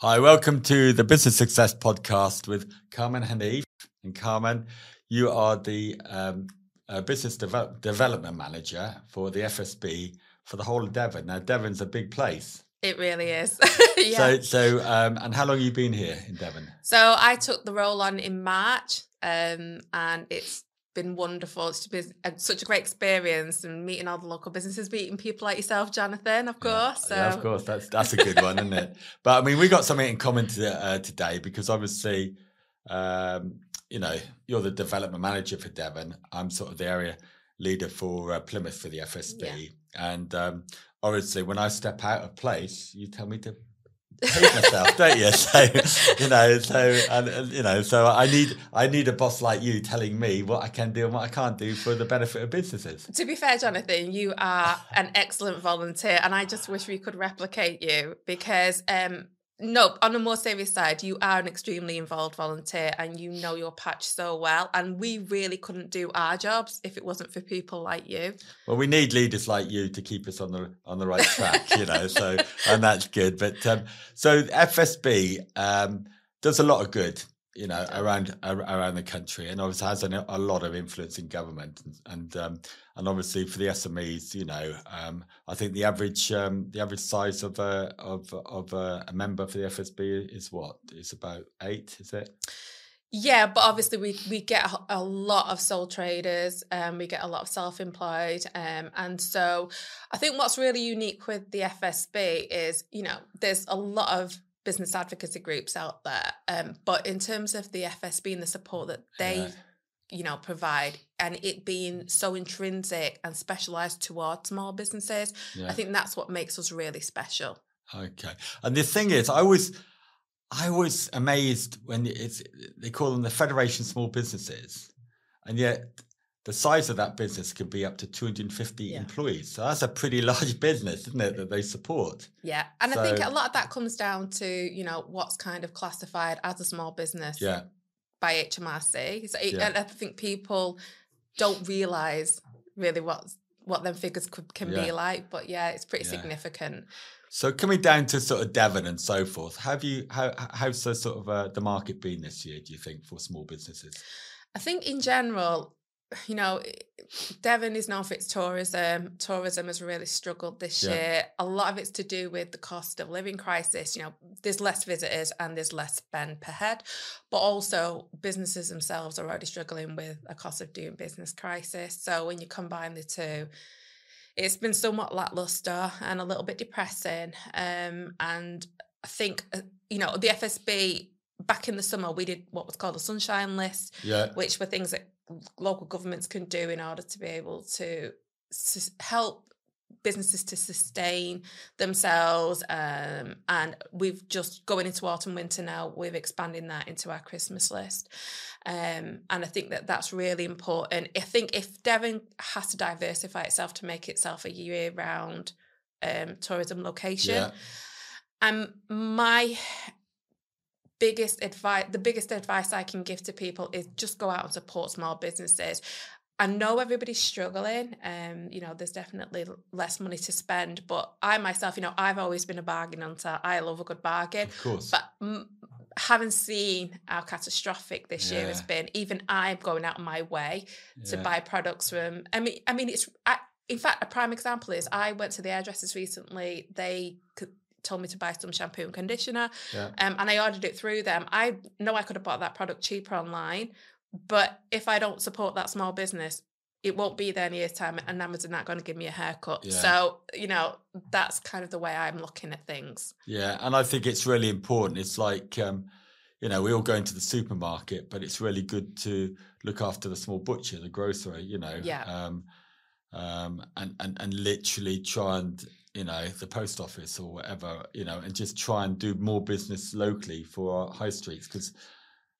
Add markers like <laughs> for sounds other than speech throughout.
Hi, welcome to the Business Success Podcast with Carmen Hanif. And Carmen, you are the um, uh, Business Deve- Development Manager for the FSB for the whole of Devon. Now, Devon's a big place. It really is. <laughs> yeah. So, so um, and how long have you been here in Devon? So I took the role on in March, um, and it's been wonderful. It's been such a great experience and meeting all the local businesses, meeting people like yourself, Jonathan, of course. Yeah, so. yeah of course, that's that's a good one, isn't it? <laughs> But I mean, we got something in common to, uh, today because obviously, um, you know, you're the development manager for Devon. I'm sort of the area leader for uh, Plymouth for the FSB, yeah. and um, obviously, when I step out of place, you tell me to hate myself, don't you? <laughs> So you know, so and you know, so I need I need a boss like you telling me what I can do and what I can't do for the benefit of businesses. To be fair, Jonathan, you are an excellent volunteer, and I just wish we could replicate you because um, no, on a more serious side, you are an extremely involved volunteer and you know your patch so well. And we really couldn't do our jobs if it wasn't for people like you. Well, we need leaders like you to keep us on the on the right track, you know. So <laughs> and that's good. But um, so FSB um, does a lot of good you know, around around the country, and obviously has a, a lot of influence in government, and and, um, and obviously for the SMEs, you know, um, I think the average um, the average size of a of of a, a member for the FSB is what? It's about eight, is it? Yeah, but obviously we we get a lot of sole traders, and um, we get a lot of self-employed, um, and so I think what's really unique with the FSB is you know there's a lot of business advocacy groups out there. Um, but in terms of the FSB and the support that they, yeah. you know, provide, and it being so intrinsic and specialised towards small businesses, yeah. I think that's what makes us really special. Okay, and the thing is, I was, I was amazed when it's they call them the Federation Small Businesses, and yet the size of that business could be up to 250 yeah. employees. So that's a pretty <laughs> large business, isn't it, that they support? Yeah. And so, I think a lot of that comes down to, you know, what's kind of classified as a small business yeah. by HMRC. So yeah. And I think people don't realise really what what them figures could, can yeah. be like. But yeah, it's pretty significant. So coming down to sort of Devon and so forth, have you how how's the sort of uh, the market been this year? Do you think for small businesses? I think in general, <sighs> you know, Devon is known for its tourism. Tourism has really struggled this yeah. year. A lot of it's to do with the cost of living crisis. You know, there's less visitors and there's less spend per head, but also businesses themselves are already struggling with a cost of doing business crisis. So when you combine the two, it's been somewhat lackluster and a little bit depressing. Um, and I think, uh, you know, the FSB back in the summer, we did what was called a sunshine list, yeah. which were things that local governments can do in order to be able to help businesses to sustain themselves um, and we've just going into autumn winter now we're expanding that into our christmas list um, and i think that that's really important i think if devon has to diversify itself to make itself a year round um, tourism location yeah. and my biggest advice the biggest advice I can give to people is just go out and support small businesses. I know everybody's struggling. Um, you know, there's definitely less money to spend, but I myself, you know, I've always been a bargain hunter. I love a good bargain. Of course. But m- having seen how catastrophic this yeah. year has been, even I'm going out of my way to buy products from. I mean, I mean, it's. I, in fact, a prime example is I went to the hairdressers recently. They could told me to buy some shampoo and conditioner. Yeah. Um, and I ordered it through them. I know I could have bought that product cheaper online, but if I don't support that small business, it won't be there in a year's time and Amazon not going to give me a haircut. Yeah. So, you know, that's kind of the way I'm looking at things. Yeah. And I think it's really important. It's like, um, you know, we all go into the supermarket, but it's really good to look after the small butcher, the grocery, you know. Yeah. Um, um, and, and, and literally try and you know the post office or whatever you know and just try and do more business locally for our high streets because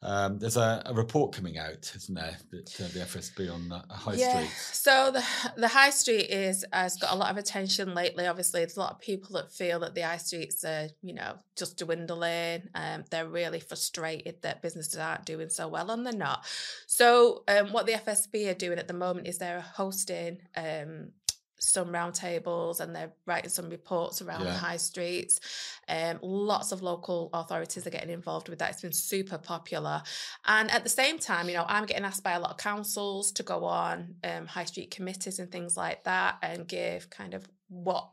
um, there's a, a, report coming out, isn't there, that uh, the FSB on the high yeah. street? So the the high street is has got a lot of attention lately. Obviously, there's a lot of people that feel that the high streets are, you know, just dwindling. Um, they're really frustrated that businesses aren't doing so well, and they're not. So, um, what the FSB are doing at the moment is they're hosting um, some roundtables and they're writing some reports around Yeah. the high streets. Um, lots of local authorities are getting involved with that. It's been super popular. And at the same time, you know, I'm getting asked by a lot of councils to go on um, high street committees and things like that and give kind of what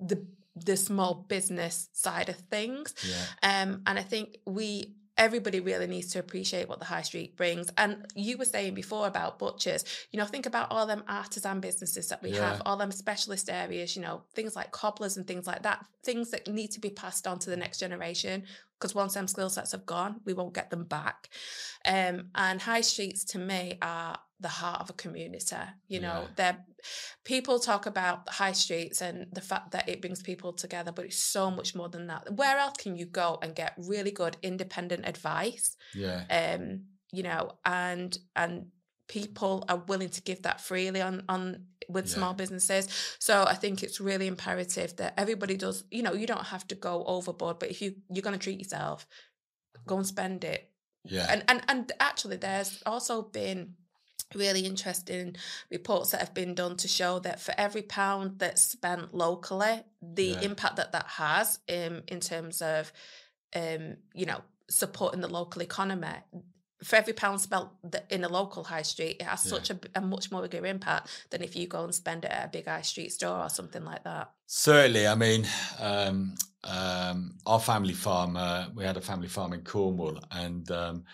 the the small business side of things. Yeah. Um, and I think we everybody really needs to appreciate what the high street brings. And you were saying before about butchers, you know, think about all them artisan businesses that we Yeah. have, all them specialist areas, you know, things like cobblers and things like that, things that need to be passed on to the next generation. Because once them skill sets have gone, we won't get them back. Um, and high streets to me are the heart of a community. You know, Yeah. they're people talk about high streets and the fact that it brings people together, but it's so much more than that. Where else can you go and get really good independent advice? Yeah. Um, you know, and and people are willing to give that freely on on with Yeah. small businesses. So I think it's really imperative that everybody does, you know, you don't have to go overboard, but if you you're gonna treat yourself, go and spend it Yeah. and and and actually there's also been really interesting reports that have been done to show that for every pound that's spent locally the Yeah. impact that that has in in terms of um you know supporting the local economy for every pound spent in a local high street it has Yeah. such a, a much more bigger impact than if you go and spend it at a big high street store or something like that Certainly, I mean, um, um, our family farm. Uh, we had a family farm in Cornwall, and um,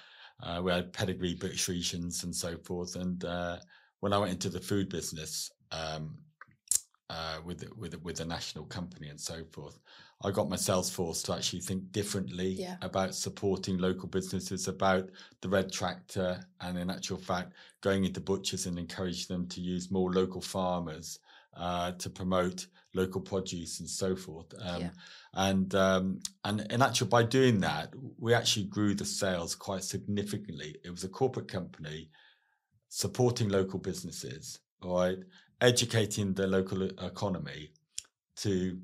uh, we had pedigree British Friesians and so forth. And uh, when I went into the food business um, uh, with with with a national company and so forth, I got my sales force to actually think differently Yeah. about supporting local businesses, about the red tractor, and in actual fact, going into butchers and encourage them to use more local farmers uh, to promote local produce and so forth. Um, Yeah. And um, and in actual, by doing that, we actually grew the sales quite significantly. It was a corporate company supporting local businesses, all right, educating the local economy to,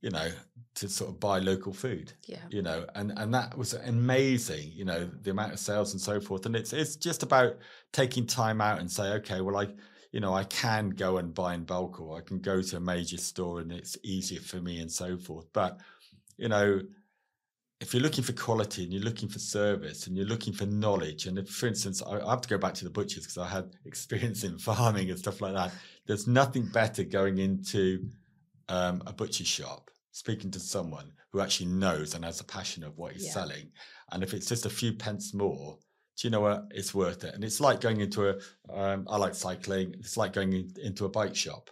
you know, to sort of buy local food yeah. you know and and that was amazing you know the amount of sales and so forth. And it's it's just about taking time out and say okay well i you know i can go and buy in bulk or i can go to a major store and it's easier for me and so forth. But you know if you're looking for quality and you're looking for service and you're looking for knowledge and if for instance i, I have to go back to the butchers because i had <laughs> experience in farming and stuff like that there's nothing better going into um, a butcher shop speaking to someone who actually knows and has a passion of what he's Yeah. selling and if it's just a few pence more do you know what? It's worth it. And it's like going into a um, i like cycling. It's like going in, into a bike shop.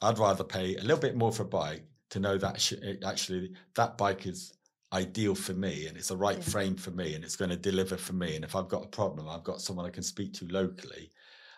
I'd rather pay a little bit more for a bike to know that sh- it actually that bike is ideal for me and it's the right Yeah. frame for me and it's going to deliver for me. And if i've got a problem i've got someone i can speak to locally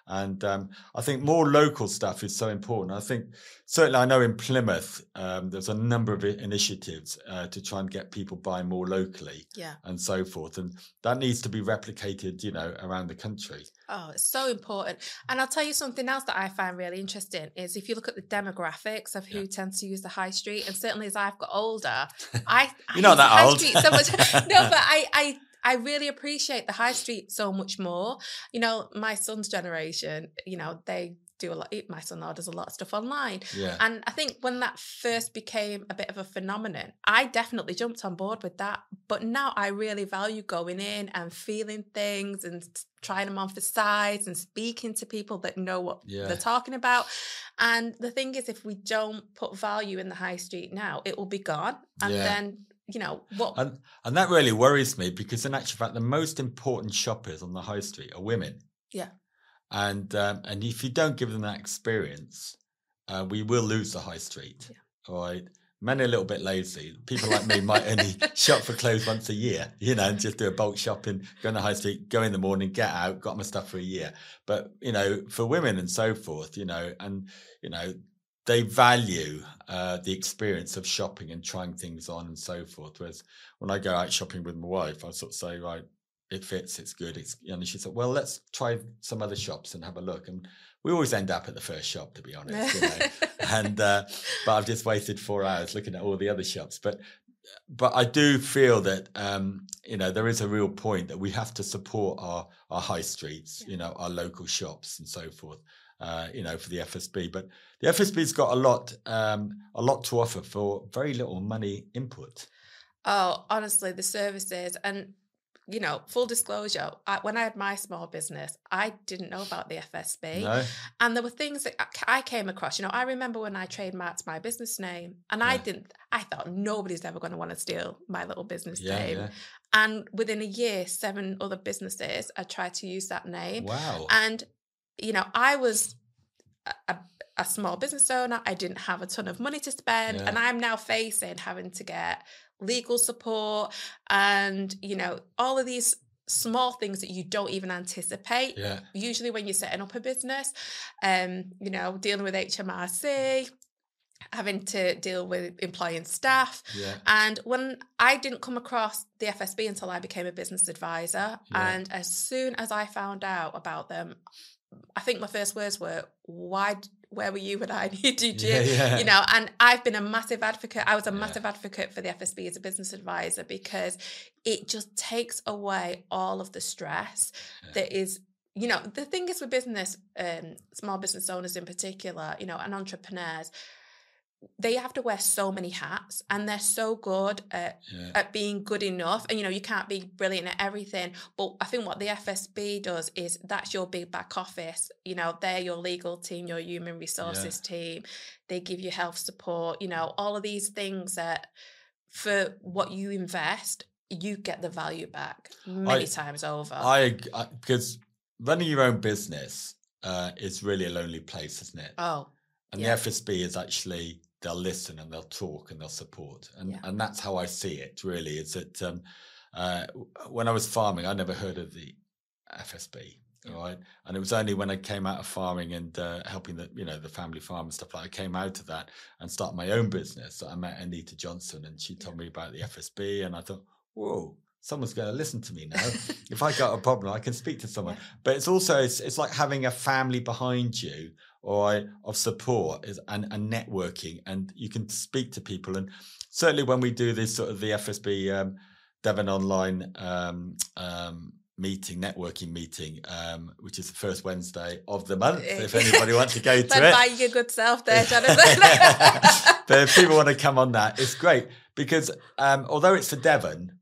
and um, I think more local stuff is so important. I think certainly I know in Plymouth um, there's a number of initiatives uh, to try and get people buying more locally yeah and so forth, and that needs to be replicated, you know, around the country. Oh, it's so important. And I'll tell you something else that I find really interesting is if you look at the demographics of who Yeah. tends to use the high street, and certainly as I've got older, <laughs> I I You're not the that high old. street so much. <laughs> no, but I I I really appreciate the high street so much more. You know, my son's generation, you know, they do a lot. My son orders a lot of stuff online, Yeah, and I think when that first became a bit of a phenomenon, I definitely jumped on board with that. But now I really value going in and feeling things and trying them on for size and speaking to people that know what Yeah. they're talking about. And the thing is, if we don't put value in the high street now, it will be gone. And Yeah. then, you know, what? and and that really worries me because in actual fact the most important shoppers on the high street are women. Yeah. and um, and if you don't give them that experience, uh, we will lose the high street. Yeah. All right. Men are a little bit lazy. People like me might only <laughs> shop for clothes once a year, you know, and just do a bulk shopping, go on the high street, go in the morning, get out, got my stuff for a year. But, you know, for women and so forth, you know, and, you know, they value uh, the experience of shopping and trying things on and so forth. Whereas when I go out shopping with my wife, I sort of say, right, it fits, it's good. It's and she said, well, let's try some other shops and have a look. And we always end up at the first shop, to be <laughs> honest. You know? and uh, but I've just wasted four hours looking at all the other shops. But but I do feel that um, you know there is a real point that we have to support our our high streets, Yeah. you know, our local shops and so forth. Uh, you know, for the FSB. But the FSB's got a lot, um, a lot to offer for very little money input. Oh, honestly, the services and you know, full disclosure, I, when I had my small business, I didn't know about the FSB. No, And there were things that I- came across. You know, I remember when I trademarked my business name, and I didn't, I thought nobody's ever going to want to steal my little business yeah, name. yeah. And within a year, seven other businesses had tried to use that name. Wow. And, you know, I was a, a, small business owner. I didn't have a ton of money to spend. Yeah. And I'm now facing having to get legal support and, you know, all of these small things that you don't even anticipate. yeah, Usually when you're setting up a business, um, you know, dealing with HMRC, having to deal with employing staff. yeah, And when I didn't come across the FSB until I became a business advisor, Yeah. and as soon as I found out about them, I think my first words were, "Why? Where were you when I <laughs> needed you?" yeah, yeah. You know, and I've been a massive advocate. I was a Yeah. massive advocate for the FSB as a business advisor because it just takes away all of the stress that is. You know, the thing is with business, um, small business owners in particular, you know, and entrepreneurs, they have to wear so many hats and they're so good at, yeah. at being good enough and you know you can't be brilliant at everything but i think what the fsb does is that's your big back office you know they're your legal team your human resources team they give you health support you know all of these things that for what you invest you get the value back many I- times over I, I because running your own business uh, is really a lonely place, isn't it? oh And yeah. the FSB is actually they'll listen and they'll talk and they'll support, and Yeah. and that's how I see it. Really, is that um, uh, when I was farming, I never heard of the FSB. Yeah. all Right, and it was only when I came out of farming and uh, helping the you know the family farm and stuff like I came out of that and started my own business that I met Anita Johnson and she told me about the FSB and I thought, whoa, someone's going to listen to me now. <laughs> if I got a problem, I can speak to someone. But it's also it's, it's like having a family behind you or of support is and, and networking, and you can speak to people. And certainly when we do this sort of the FSB um, Devon online um, um, meeting, networking meeting, um, which is the first Wednesday of the month. If anybody wants to go <laughs> to it, by your good self there <laughs> jonathan but if people want to come on that, it's great because um, although it's for Devon,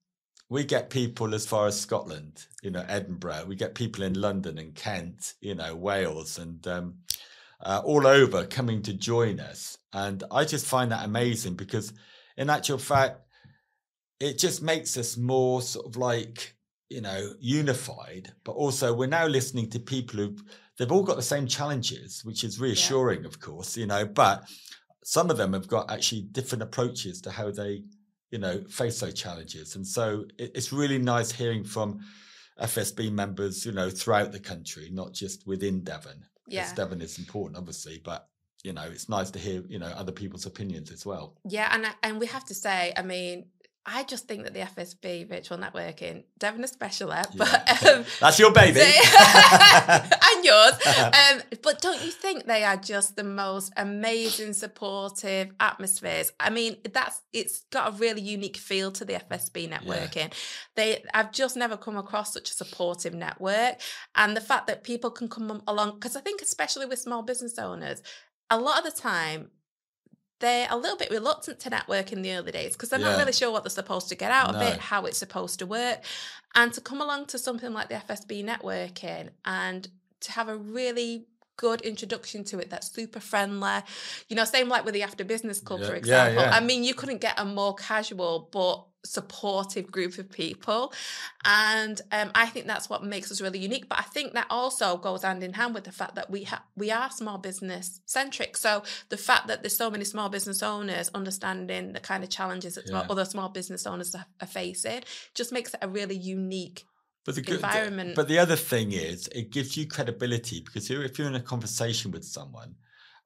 we get people as far as Scotland, you know, Edinburgh. We get people in London and Kent, you know, Wales, and um, uh, all over coming to join us. And I just find that amazing because, in actual fact, it just makes us more sort of like you know unified. But also, we're now listening to people who they've all got the same challenges, which is reassuring, of course, you know. But some of them have got actually different approaches to how they you know face those challenges. And so it, it's really nice hearing from fsb members you know throughout the country not just within devon yeah. Devon is important obviously but you know it's nice to hear you know other people's opinions as well. Yeah, and and we have to say, I mean, I just think that the FSB virtual networking, Devon especially, but Yeah. <laughs> um, that's your baby <laughs> and yours. <laughs> Um, but don't you think they are just the most amazing, supportive atmospheres? I mean, that's it's got a really unique feel to the FSB networking. They, I've just never come across such a supportive network, and the fact that people can come along because I think, especially with small business owners, a lot of the time they're a little bit reluctant to network in the early days because they're Yeah. not really sure what they're supposed to get out of it, how it's supposed to work. And to come along to something like the FSB networking and to have a really good introduction to it that's super friendly. You know, same like with the After Business Club, Yeah, for yeah, example. yeah. I mean, you couldn't get a more casual but supportive group of people. And um, I think that's what makes us really unique. But I think that also goes hand in hand with the fact that we ha- we are small business centric. So the fact that there's so many small business owners understanding the kind of challenges that Yeah. other small business owners are, are facing just makes it a really unique But the good, environment. But the other thing is, it gives you credibility because if you're in a conversation with someone,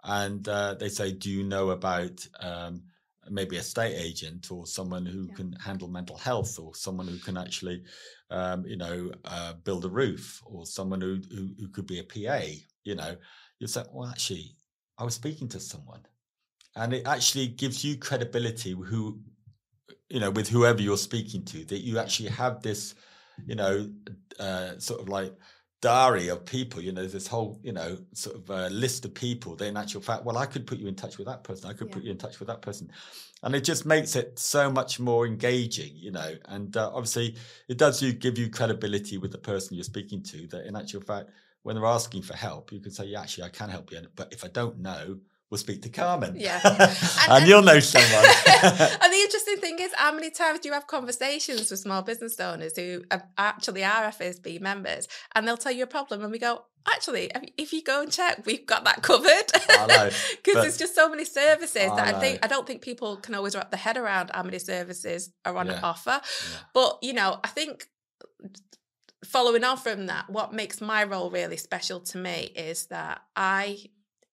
and uh, they say, "Do you know about um, maybe a state agent or someone who Yeah. can handle mental health, or someone who can actually, um, you know, uh, build a roof, or someone who, who who could be a PA?" You know, you say, "Well, actually, I was speaking to someone," and it actually gives you credibility. Who, you know, with whoever you're speaking to, that you actually have this you know, uh, sort of like diary of people. You know, this whole, you know, sort of uh, list of people that in actual fact, well, I could put you in touch with that person. I could Yeah. put you in touch with that person. And it just makes it so much more engaging, you know. And uh, obviously, it does you give you credibility with the person you're speaking to. That in actual fact, when they're asking for help, you can say, "Yeah, actually, I can help you." But if I don't know, we'll speak to Carmen. Yeah. <laughs> and, and- you'll know someone. <laughs> <laughs> and the interesting thing is, how many times do you have conversations with small business owners who are actually are FSB members, and they'll tell you a problem, and we go, actually, if- you go and check, we've got that covered. Know, Because there's just so many services I that I think. I don't think people can always wrap their head around how many services are on Yeah. offer. Yeah. But you know, I think following on from that, what makes my role really special to me is that I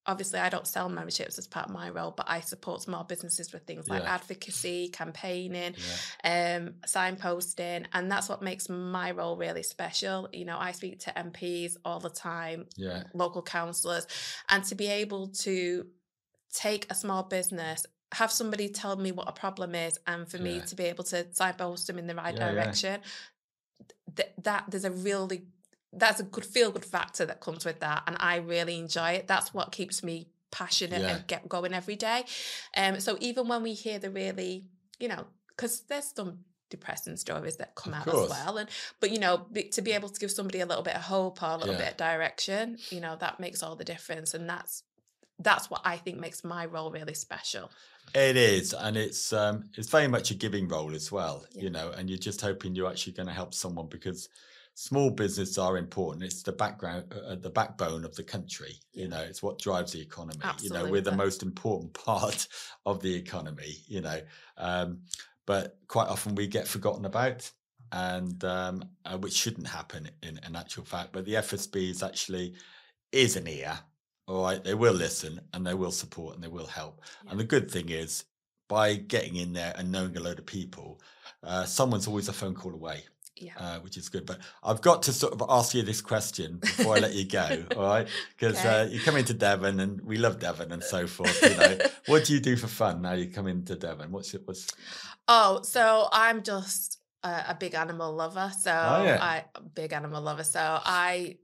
obviously I don't sell memberships as part of my role, but I support small businesses with things like Yeah. advocacy, campaigning, Yeah. um, signposting, and that's what makes my role really special. You know, I speak to MPs all the time, Yeah. local councillors, and to be able to take a small business. Have somebody tell me what a problem is, and for me to be able to signpost them in the right direction. Th- that there's a really that's a good feel good factor that comes with that, and I really enjoy it. That's what keeps me passionate Yeah. and get going every day. Um, so even when we hear the really, you know, because there's some depressing stories that come Of out course. as well, and but you know, be, to be able to give somebody a little bit of hope or a little Yeah. bit of direction, you know, that makes all the difference, and that's that's what I think makes my role really special. It is, and it's um, it's very much a giving role as well, Yeah. you know. And you're just hoping you're actually going to help someone because small businesses are important. It's the background, uh, the backbone of the country. Yeah. You know, it's what drives the economy. You know, we're the most important <laughs> part of the economy. You know, um, but quite often we get forgotten about, and um, uh, which shouldn't happen in, in actual fact. But the FSB is actually is an ear. All right, they will listen and they will support and they will help. And the good thing is, by getting in there and knowing a load of people, uh, someone's always a phone call away, Yeah. uh, which is good. But I've got to sort of ask you this question before I let you go, <laughs> all right? Because uh, you come into Devon and we love Devon and so forth. You know, <laughs> what do you do for fun now you come into Devon? What's it? What's Oh, so I'm just a, a big animal lover. So Oh, yeah. I big animal lover. So I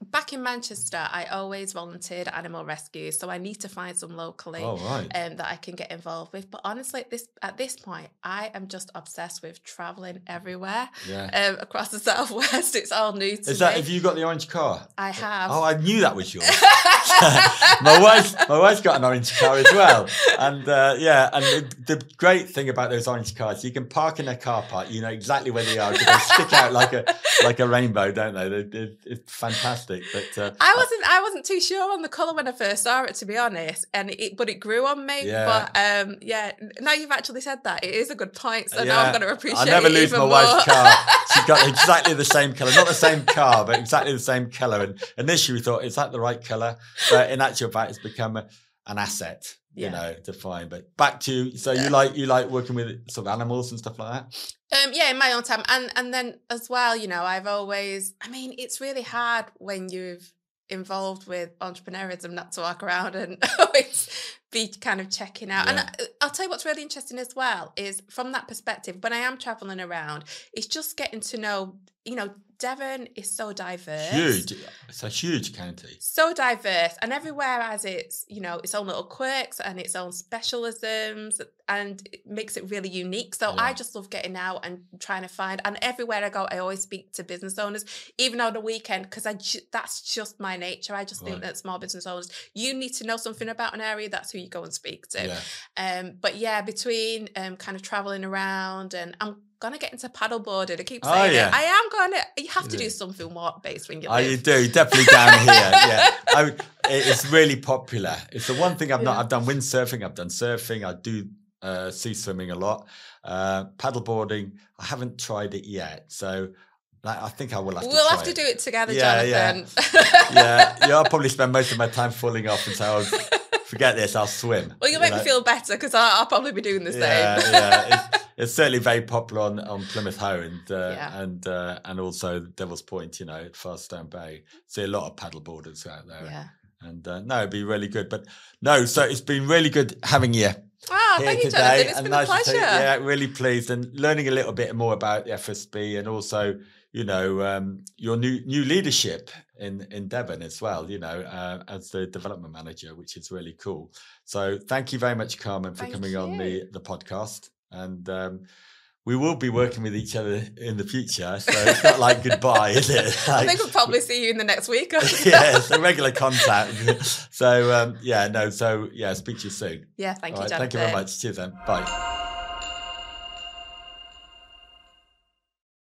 back in Manchester, I always volunteered animal rescue. So I need to find some locally. oh right, Um, that I can get involved with, but honestly, at this at this point, I am just obsessed with traveling everywhere yeah. um, across the <laughs> southwest. It's all new to Is that me. have you got the orange car? I have. Oh, I knew that was yours. <laughs> my wife, my wife's got an orange car as well, and uh, yeah, and the, the great thing about those orange cars, you can park in their car park. You know exactly where they are because they stick out like a like a rainbow, don't they? They- they- it's fantastic. But uh, I wasn't. I wasn't too sure on the color when I first saw it, to be honest. And it, but it grew on me. Yeah. But um, yeah. Now you've actually said that, it is a good point. So now I'm going to appreciate. I never it lose my more. wife's car. <laughs> She's got exactly the same colour, not the same car, but exactly the same colour. And initially we thought, is that the right colour? But in actual fact, it's become a, an asset, you Yeah. know, to find. But back to so you like you like working with sort of animals and stuff like that. Um, yeah, in my own time, and and then as well, you know, I've always. I mean, it's really hard when you've involved with entrepreneurism not to walk around and <laughs> always be kind of checking out. And Yeah. I, I'll tell you what's really interesting as well is from that perspective. When I am traveling around, it's just getting to know. You know, Devon is so diverse. Huge. It's a huge county. so diverse and everywhere has its you know its own little quirks and its own specialisms and it makes it really unique so i just love getting out and trying to find and everywhere i go i always speak to business owners even on the weekend because i ju- that's just my nature i just think that small business owners you need to know something about an area that's who you go and speak to Yeah. um but yeah between um kind of traveling around and i'm gonna get into paddleboarding i keep Oh, saying yeah. it i am gonna you have to Yeah. do something walk based when you Oh, live you do <laughs> definitely down here. Yeah, I, <laughs> it's really popular. It's the one thing I've not. I've done windsurfing. I've done surfing. I do uh, sea swimming a lot. Uh, paddleboarding. I haven't tried it yet, so I I think I will have to. We'll have to it. do it together, Yeah, yeah. Jonathan. <laughs> Yeah, yeah. I'll probably spend most of my time falling off and say, "Oh, forget this. I'll swim." Well, you'll You make me feel better because I'll probably be doing the same. Yeah, yeah. It's, it's certainly very popular on, on Plymouth Hoe and uh, Yeah. and uh, and also Devil's Point. You know, at Firestone Bay. See a lot of paddleboarders out there. Yeah. And uh, no, it'd be really good. But no, so it's been really good having you Oh, here thank you, today. Jonathan. It's and been a nice to pleasure. yeah, really pleased and learning a little bit more about the FSB and also, you know, um, your new new leadership in in Devon as well. You know, uh, as the development manager, which is really cool. So thank you very much, Carmen, for Thank coming on the the podcast. And um, we will be working with each other in the future. So it's not like goodbye, is it? <laughs> I think we'll probably see you in the next week. or so. <laughs> yeah, a regular contact. <laughs> so um, yeah, no. So yeah, speak to you soon. yeah, thank All you, right, thank you very Jonathan. much. Cheers then. Bye.